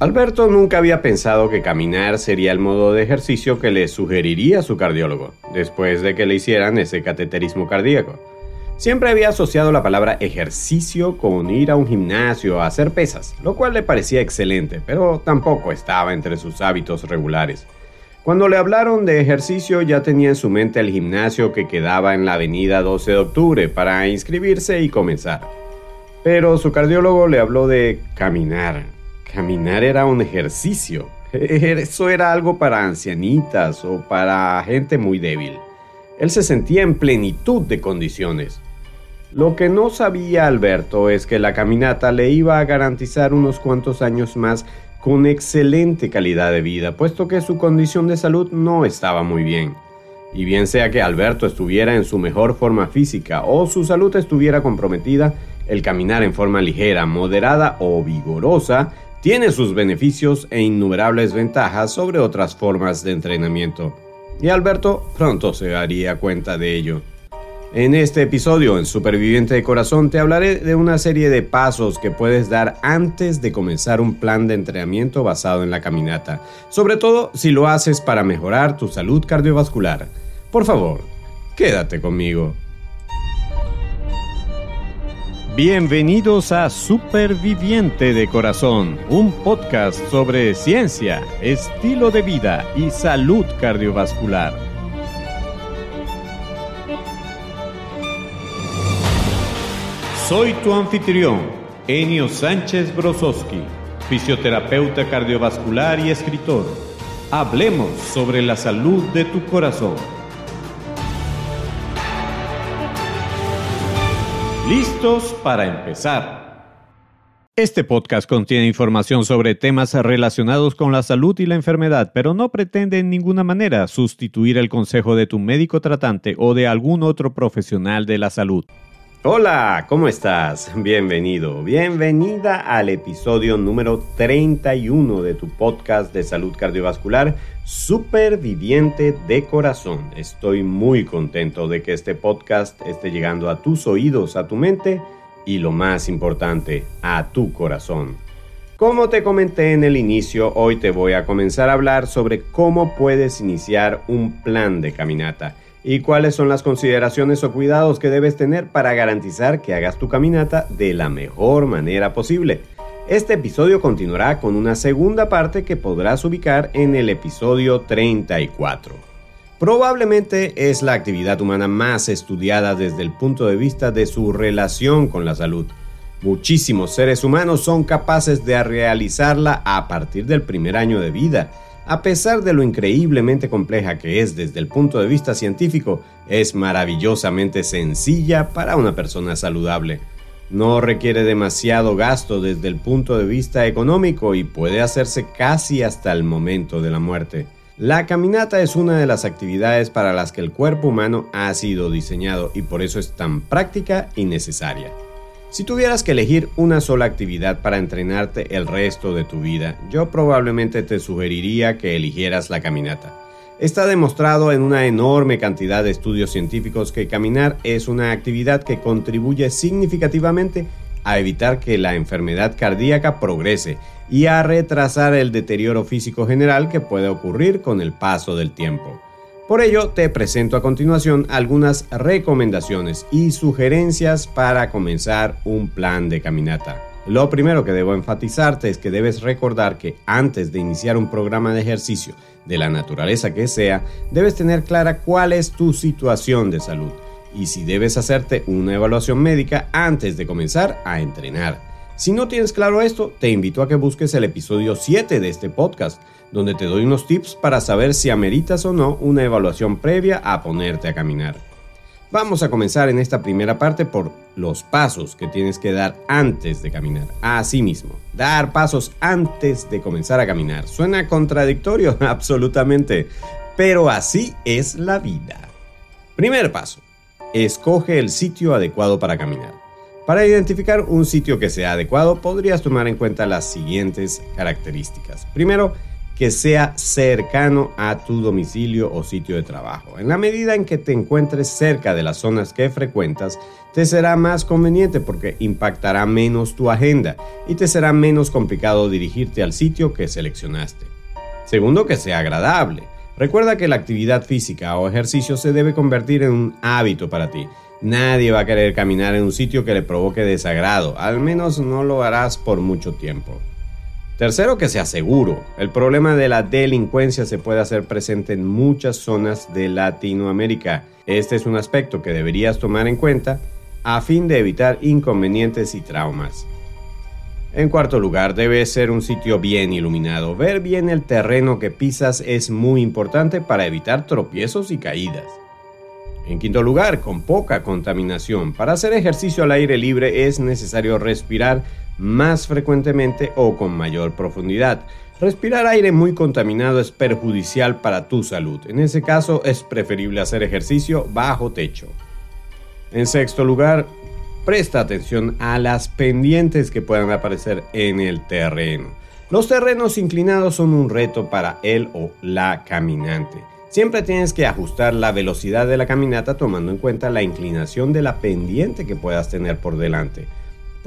Alberto nunca había pensado que caminar sería el modo de ejercicio que le sugeriría su cardiólogo, después de que le hicieran ese cateterismo cardíaco. Siempre había asociado la palabra ejercicio con ir a un gimnasio a hacer pesas, lo cual le parecía excelente, pero tampoco estaba entre sus hábitos regulares. Cuando le hablaron de ejercicio ya tenía en su mente el gimnasio que quedaba en la avenida 12 de octubre para inscribirse y comenzar. Pero su cardiólogo le habló de caminar, Caminar era un ejercicio. Eso era algo para ancianitas o para gente muy débil. Él se sentía en plenitud de condiciones. Lo que no sabía Alberto es que la caminata le iba a garantizar unos cuantos años más con excelente calidad de vida, puesto que su condición de salud no estaba muy bien. Y bien sea que Alberto estuviera en su mejor forma física o su salud estuviera comprometida, el caminar en forma ligera, moderada o vigorosa tiene sus beneficios e innumerables ventajas sobre otras formas de entrenamiento. Y Alberto pronto se daría cuenta de ello. En este episodio en Superviviente de Corazón te hablaré de una serie de pasos que puedes dar antes de comenzar un plan de entrenamiento basado en la caminata, sobre todo si lo haces para mejorar tu salud cardiovascular. Por favor, quédate conmigo. Bienvenidos a Superviviente de Corazón, un podcast sobre ciencia, estilo de vida y salud cardiovascular. Soy tu anfitrión, Enio Sánchez Brososki, fisioterapeuta cardiovascular y escritor. Hablemos sobre la salud de tu corazón. ¿Listos para empezar? Este podcast contiene información sobre temas relacionados con la salud y la enfermedad, pero no pretende en ninguna manera sustituir el consejo de tu médico tratante o de algún otro profesional de la salud. Hola, ¿cómo estás? Bienvenido, bienvenida al episodio número 31 de tu podcast de salud cardiovascular, Superviviente de Corazón. Estoy muy contento de que este podcast esté llegando a tus oídos, a tu mente y lo más importante, a tu corazón. Como te comenté en el inicio, hoy te voy a comenzar a hablar sobre cómo puedes iniciar un plan de caminata y cuáles son las consideraciones o cuidados que debes tener para garantizar que hagas tu caminata de la mejor manera posible. Este episodio continuará con una segunda parte que podrás ubicar en el episodio 34. Probablemente es la actividad humana más estudiada desde el punto de vista de su relación con la salud. Muchísimos seres humanos son capaces de realizarla a partir del primer año de vida a pesar de lo increíblemente compleja que es desde el punto de vista científico, es maravillosamente sencilla para una persona saludable. No requiere demasiado gasto desde el punto de vista económico y puede hacerse casi hasta el momento de la muerte. La caminata es una de las actividades para las que el cuerpo humano ha sido diseñado y por eso es tan práctica y necesaria. Si tuvieras que elegir una sola actividad para entrenarte el resto de tu vida, yo probablemente te sugeriría que eligieras la caminata. Está demostrado en una enorme cantidad de estudios científicos que caminar es una actividad que contribuye significativamente a evitar que la enfermedad cardíaca progrese y a retrasar el deterioro físico general que puede ocurrir con el paso del tiempo. Por ello, te presento a continuación algunas recomendaciones y sugerencias para comenzar un plan de caminata. Lo primero que debo enfatizarte es que debes recordar que antes de iniciar un programa de ejercicio, de la naturaleza que sea, debes tener clara cuál es tu situación de salud y si debes hacerte una evaluación médica antes de comenzar a entrenar. Si no tienes claro esto, te invito a que busques el episodio 7 de este podcast donde te doy unos tips para saber si ameritas o no una evaluación previa a ponerte a caminar. Vamos a comenzar en esta primera parte por los pasos que tienes que dar antes de caminar. Así mismo, dar pasos antes de comenzar a caminar. Suena contradictorio, absolutamente, pero así es la vida. Primer paso, escoge el sitio adecuado para caminar. Para identificar un sitio que sea adecuado, podrías tomar en cuenta las siguientes características. Primero, que sea cercano a tu domicilio o sitio de trabajo. En la medida en que te encuentres cerca de las zonas que frecuentas, te será más conveniente porque impactará menos tu agenda y te será menos complicado dirigirte al sitio que seleccionaste. Segundo, que sea agradable. Recuerda que la actividad física o ejercicio se debe convertir en un hábito para ti. Nadie va a querer caminar en un sitio que le provoque desagrado, al menos no lo harás por mucho tiempo. Tercero, que sea seguro. El problema de la delincuencia se puede hacer presente en muchas zonas de Latinoamérica. Este es un aspecto que deberías tomar en cuenta a fin de evitar inconvenientes y traumas. En cuarto lugar, debe ser un sitio bien iluminado. Ver bien el terreno que pisas es muy importante para evitar tropiezos y caídas. En quinto lugar, con poca contaminación. Para hacer ejercicio al aire libre es necesario respirar más frecuentemente o con mayor profundidad. Respirar aire muy contaminado es perjudicial para tu salud. En ese caso es preferible hacer ejercicio bajo techo. En sexto lugar, presta atención a las pendientes que puedan aparecer en el terreno. Los terrenos inclinados son un reto para él o la caminante. Siempre tienes que ajustar la velocidad de la caminata tomando en cuenta la inclinación de la pendiente que puedas tener por delante.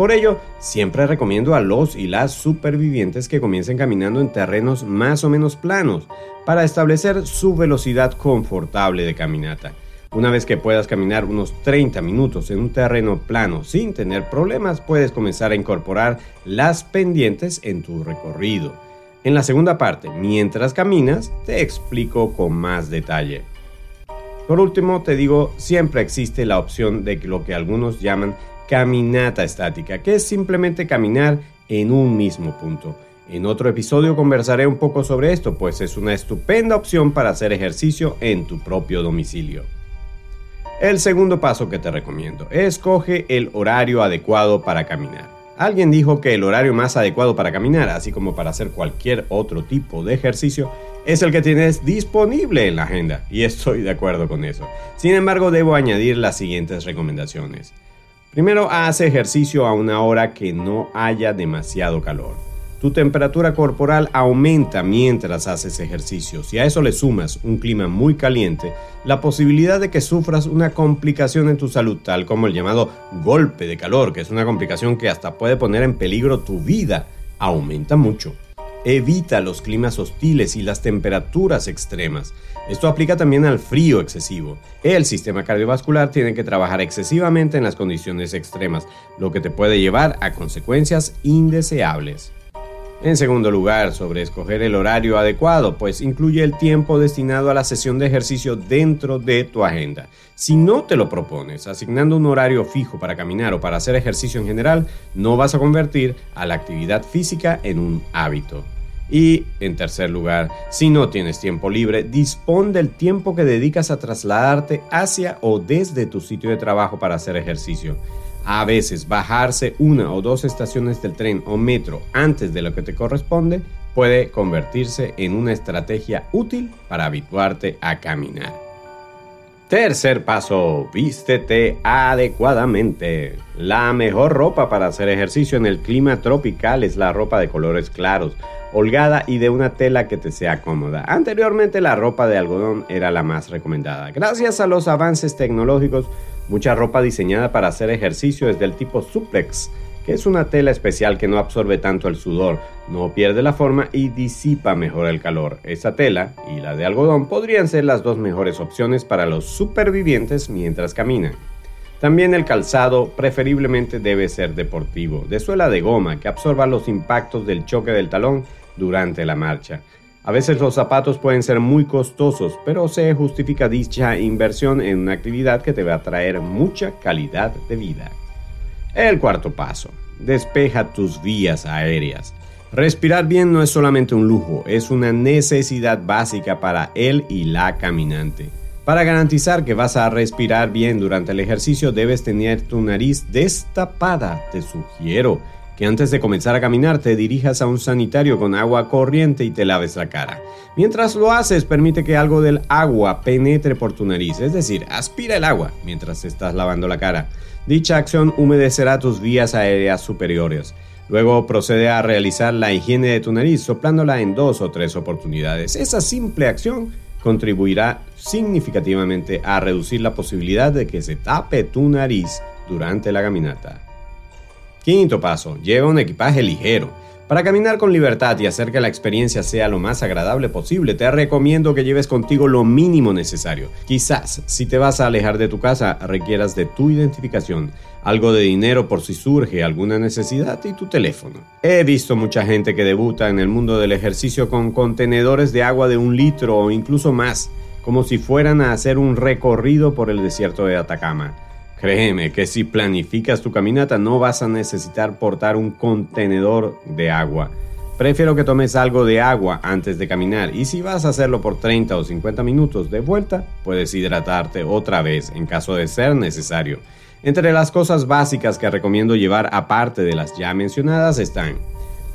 Por ello, siempre recomiendo a los y las supervivientes que comiencen caminando en terrenos más o menos planos para establecer su velocidad confortable de caminata. Una vez que puedas caminar unos 30 minutos en un terreno plano sin tener problemas, puedes comenzar a incorporar las pendientes en tu recorrido. En la segunda parte, mientras caminas, te explico con más detalle. Por último, te digo, siempre existe la opción de lo que algunos llaman caminata estática, que es simplemente caminar en un mismo punto. En otro episodio conversaré un poco sobre esto, pues es una estupenda opción para hacer ejercicio en tu propio domicilio. El segundo paso que te recomiendo, escoge el horario adecuado para caminar. Alguien dijo que el horario más adecuado para caminar, así como para hacer cualquier otro tipo de ejercicio, es el que tienes disponible en la agenda, y estoy de acuerdo con eso. Sin embargo, debo añadir las siguientes recomendaciones. Primero, haz ejercicio a una hora que no haya demasiado calor tu temperatura corporal aumenta mientras haces ejercicio. Si a eso le sumas un clima muy caliente, la posibilidad de que sufras una complicación en tu salud, tal como el llamado golpe de calor, que es una complicación que hasta puede poner en peligro tu vida, aumenta mucho. Evita los climas hostiles y las temperaturas extremas. Esto aplica también al frío excesivo. El sistema cardiovascular tiene que trabajar excesivamente en las condiciones extremas, lo que te puede llevar a consecuencias indeseables. En segundo lugar, sobre escoger el horario adecuado, pues incluye el tiempo destinado a la sesión de ejercicio dentro de tu agenda. Si no te lo propones, asignando un horario fijo para caminar o para hacer ejercicio en general, no vas a convertir a la actividad física en un hábito. Y, en tercer lugar, si no tienes tiempo libre, dispón del tiempo que dedicas a trasladarte hacia o desde tu sitio de trabajo para hacer ejercicio. A veces bajarse una o dos estaciones del tren o metro antes de lo que te corresponde puede convertirse en una estrategia útil para habituarte a caminar. Tercer paso, vístete adecuadamente. La mejor ropa para hacer ejercicio en el clima tropical es la ropa de colores claros, holgada y de una tela que te sea cómoda. Anteriormente la ropa de algodón era la más recomendada. Gracias a los avances tecnológicos, Mucha ropa diseñada para hacer ejercicio es del tipo suplex, que es una tela especial que no absorbe tanto el sudor, no pierde la forma y disipa mejor el calor. Esa tela y la de algodón podrían ser las dos mejores opciones para los supervivientes mientras caminan. También el calzado preferiblemente debe ser deportivo, de suela de goma que absorba los impactos del choque del talón durante la marcha. A veces los zapatos pueden ser muy costosos, pero se justifica dicha inversión en una actividad que te va a traer mucha calidad de vida. El cuarto paso. Despeja tus vías aéreas. Respirar bien no es solamente un lujo, es una necesidad básica para él y la caminante. Para garantizar que vas a respirar bien durante el ejercicio debes tener tu nariz destapada. Te sugiero que antes de comenzar a caminar te dirijas a un sanitario con agua corriente y te laves la cara. Mientras lo haces, permite que algo del agua penetre por tu nariz, es decir, aspira el agua mientras estás lavando la cara. Dicha acción humedecerá tus vías aéreas superiores. Luego procede a realizar la higiene de tu nariz soplándola en dos o tres oportunidades. Esa simple acción contribuirá significativamente a reducir la posibilidad de que se tape tu nariz durante la caminata. Quinto paso, lleva un equipaje ligero. Para caminar con libertad y hacer que la experiencia sea lo más agradable posible, te recomiendo que lleves contigo lo mínimo necesario. Quizás, si te vas a alejar de tu casa, requieras de tu identificación, algo de dinero por si surge alguna necesidad y tu teléfono. He visto mucha gente que debuta en el mundo del ejercicio con contenedores de agua de un litro o incluso más, como si fueran a hacer un recorrido por el desierto de Atacama. Créeme que si planificas tu caminata no vas a necesitar portar un contenedor de agua. Prefiero que tomes algo de agua antes de caminar y si vas a hacerlo por 30 o 50 minutos de vuelta, puedes hidratarte otra vez en caso de ser necesario. Entre las cosas básicas que recomiendo llevar aparte de las ya mencionadas están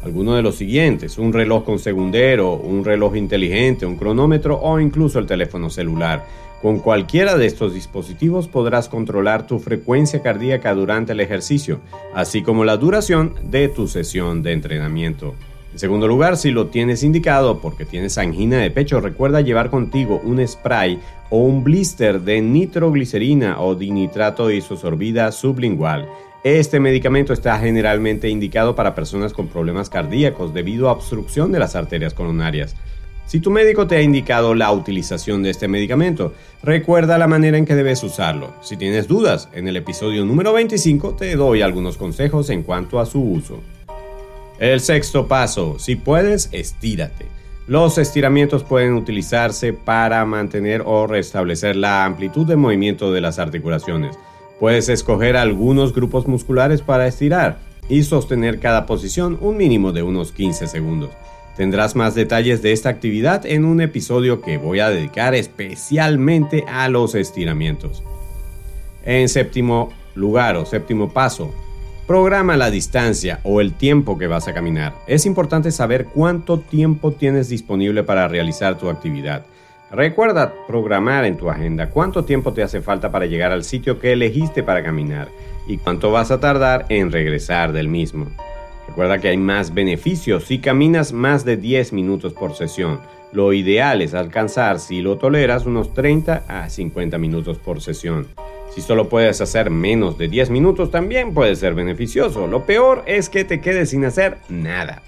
algunos de los siguientes, un reloj con segundero, un reloj inteligente, un cronómetro o incluso el teléfono celular. Con cualquiera de estos dispositivos podrás controlar tu frecuencia cardíaca durante el ejercicio, así como la duración de tu sesión de entrenamiento. En segundo lugar, si lo tienes indicado porque tienes angina de pecho, recuerda llevar contigo un spray o un blister de nitroglicerina o dinitrato isosorbida sublingual. Este medicamento está generalmente indicado para personas con problemas cardíacos debido a obstrucción de las arterias coronarias. Si tu médico te ha indicado la utilización de este medicamento, recuerda la manera en que debes usarlo. Si tienes dudas, en el episodio número 25 te doy algunos consejos en cuanto a su uso. El sexto paso, si puedes, estírate. Los estiramientos pueden utilizarse para mantener o restablecer la amplitud de movimiento de las articulaciones. Puedes escoger algunos grupos musculares para estirar y sostener cada posición un mínimo de unos 15 segundos. Tendrás más detalles de esta actividad en un episodio que voy a dedicar especialmente a los estiramientos. En séptimo lugar o séptimo paso, programa la distancia o el tiempo que vas a caminar. Es importante saber cuánto tiempo tienes disponible para realizar tu actividad. Recuerda programar en tu agenda cuánto tiempo te hace falta para llegar al sitio que elegiste para caminar y cuánto vas a tardar en regresar del mismo. Recuerda que hay más beneficios si caminas más de 10 minutos por sesión. Lo ideal es alcanzar, si lo toleras, unos 30 a 50 minutos por sesión. Si solo puedes hacer menos de 10 minutos también puede ser beneficioso. Lo peor es que te quedes sin hacer nada.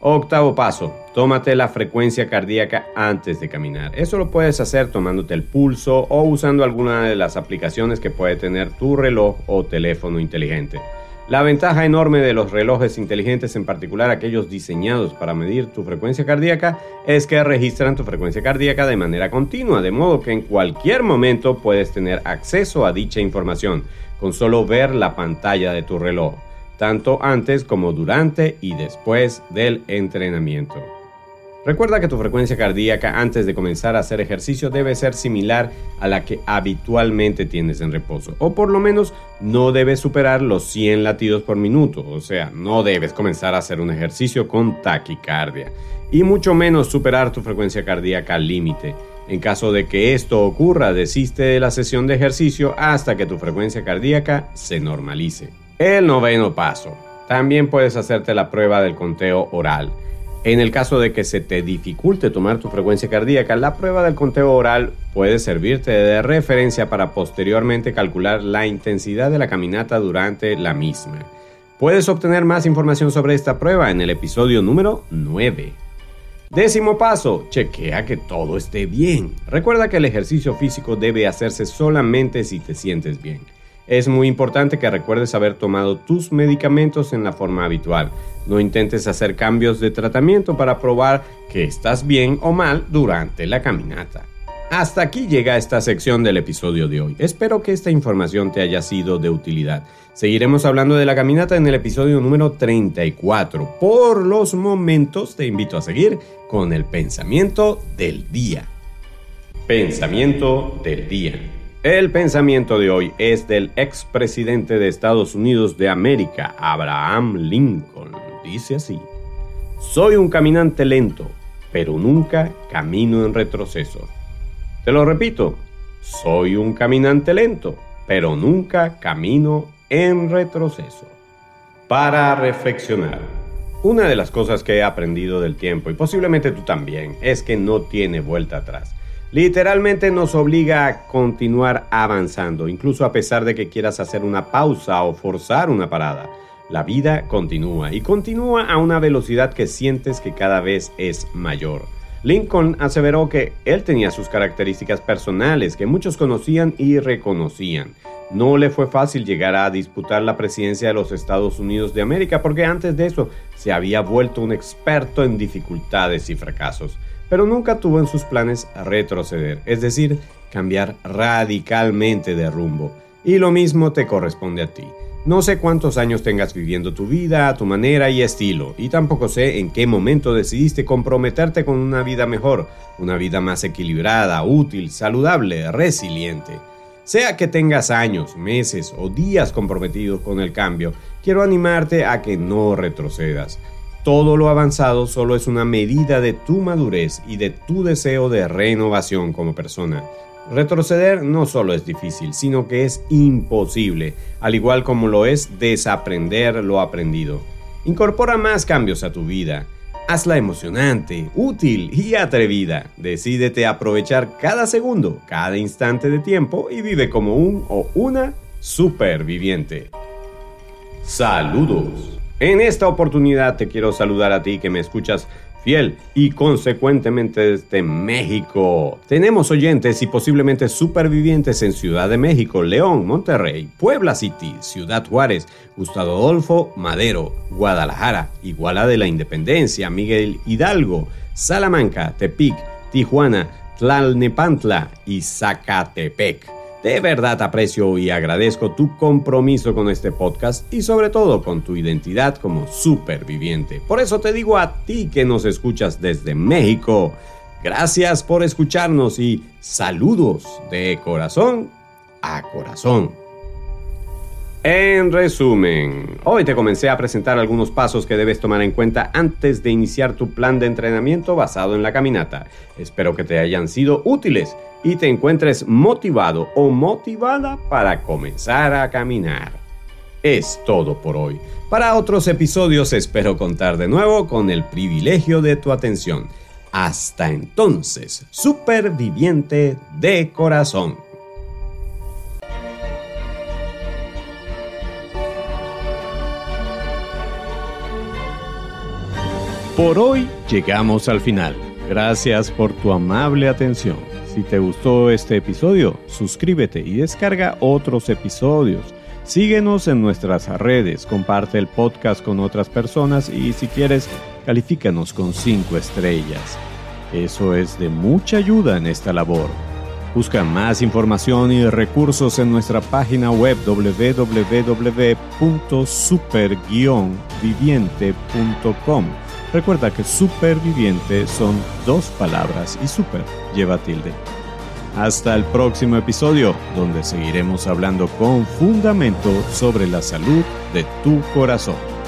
Octavo paso, tómate la frecuencia cardíaca antes de caminar. Eso lo puedes hacer tomándote el pulso o usando alguna de las aplicaciones que puede tener tu reloj o teléfono inteligente. La ventaja enorme de los relojes inteligentes, en particular aquellos diseñados para medir tu frecuencia cardíaca, es que registran tu frecuencia cardíaca de manera continua, de modo que en cualquier momento puedes tener acceso a dicha información con solo ver la pantalla de tu reloj, tanto antes como durante y después del entrenamiento. Recuerda que tu frecuencia cardíaca antes de comenzar a hacer ejercicio debe ser similar a la que habitualmente tienes en reposo, o por lo menos no debes superar los 100 latidos por minuto, o sea, no debes comenzar a hacer un ejercicio con taquicardia, y mucho menos superar tu frecuencia cardíaca al límite. En caso de que esto ocurra, desiste de la sesión de ejercicio hasta que tu frecuencia cardíaca se normalice. El noveno paso. También puedes hacerte la prueba del conteo oral. En el caso de que se te dificulte tomar tu frecuencia cardíaca, la prueba del conteo oral puede servirte de referencia para posteriormente calcular la intensidad de la caminata durante la misma. Puedes obtener más información sobre esta prueba en el episodio número 9. Décimo paso, chequea que todo esté bien. Recuerda que el ejercicio físico debe hacerse solamente si te sientes bien. Es muy importante que recuerdes haber tomado tus medicamentos en la forma habitual. No intentes hacer cambios de tratamiento para probar que estás bien o mal durante la caminata. Hasta aquí llega esta sección del episodio de hoy. Espero que esta información te haya sido de utilidad. Seguiremos hablando de la caminata en el episodio número 34. Por los momentos te invito a seguir con el pensamiento del día. Pensamiento del día. El pensamiento de hoy es del expresidente de Estados Unidos de América, Abraham Lincoln. Dice así, soy un caminante lento, pero nunca camino en retroceso. Te lo repito, soy un caminante lento, pero nunca camino en retroceso. para reflexionar. Una de las cosas que he aprendido del tiempo, y posiblemente tú también, es que no tiene vuelta atrás. Literalmente nos obliga a continuar avanzando, incluso a pesar de que quieras hacer una pausa o forzar una parada. La vida continúa y continúa a una velocidad que sientes que cada vez es mayor. Lincoln aseveró que él tenía sus características personales que muchos conocían y reconocían. No le fue fácil llegar a disputar la presidencia de los Estados Unidos de América porque antes de eso se había vuelto un experto en dificultades y fracasos, pero nunca tuvo en sus planes retroceder, es decir, cambiar radicalmente de rumbo. Y lo mismo te corresponde a ti. No sé cuántos años tengas viviendo tu vida a tu manera y estilo, y tampoco sé en qué momento decidiste comprometerte con una vida mejor, una vida más equilibrada, útil, saludable, resiliente. Sea que tengas años, meses o días comprometidos con el cambio, quiero animarte a que no retrocedas. Todo lo avanzado solo es una medida de tu madurez y de tu deseo de renovación como persona. Retroceder no solo es difícil, sino que es imposible, al igual como lo es desaprender lo aprendido. Incorpora más cambios a tu vida Hazla emocionante, útil y atrevida. Decídete a aprovechar cada segundo, cada instante de tiempo y vive como un o una superviviente. Saludos. En esta oportunidad te quiero saludar a ti que me escuchas fiel y consecuentemente desde México. Tenemos oyentes y posiblemente supervivientes en Ciudad de México, León, Monterrey, Puebla City, Ciudad Juárez, Gustavo Adolfo, Madero, Guadalajara, Iguala de la Independencia, Miguel Hidalgo, Salamanca, Tepic, Tijuana, Tlalnepantla y Zacatepec. De verdad aprecio y agradezco tu compromiso con este podcast y sobre todo con tu identidad como superviviente. Por eso te digo a ti que nos escuchas desde México, gracias por escucharnos y saludos de corazón a corazón. En resumen, hoy te comencé a presentar algunos pasos que debes tomar en cuenta antes de iniciar tu plan de entrenamiento basado en la caminata. Espero que te hayan sido útiles y te encuentres motivado o motivada para comenzar a caminar. Es todo por hoy. Para otros episodios espero contar de nuevo con el privilegio de tu atención. Hasta entonces, superviviente de corazón. Por hoy llegamos al final. Gracias por tu amable atención. Si te gustó este episodio, suscríbete y descarga otros episodios. Síguenos en nuestras redes, comparte el podcast con otras personas y si quieres, califícanos con 5 estrellas. Eso es de mucha ayuda en esta labor. Busca más información y recursos en nuestra página web www.super-viviente.com Recuerda que superviviente son dos palabras y super lleva tilde. Hasta el próximo episodio, donde seguiremos hablando con fundamento sobre la salud de tu corazón.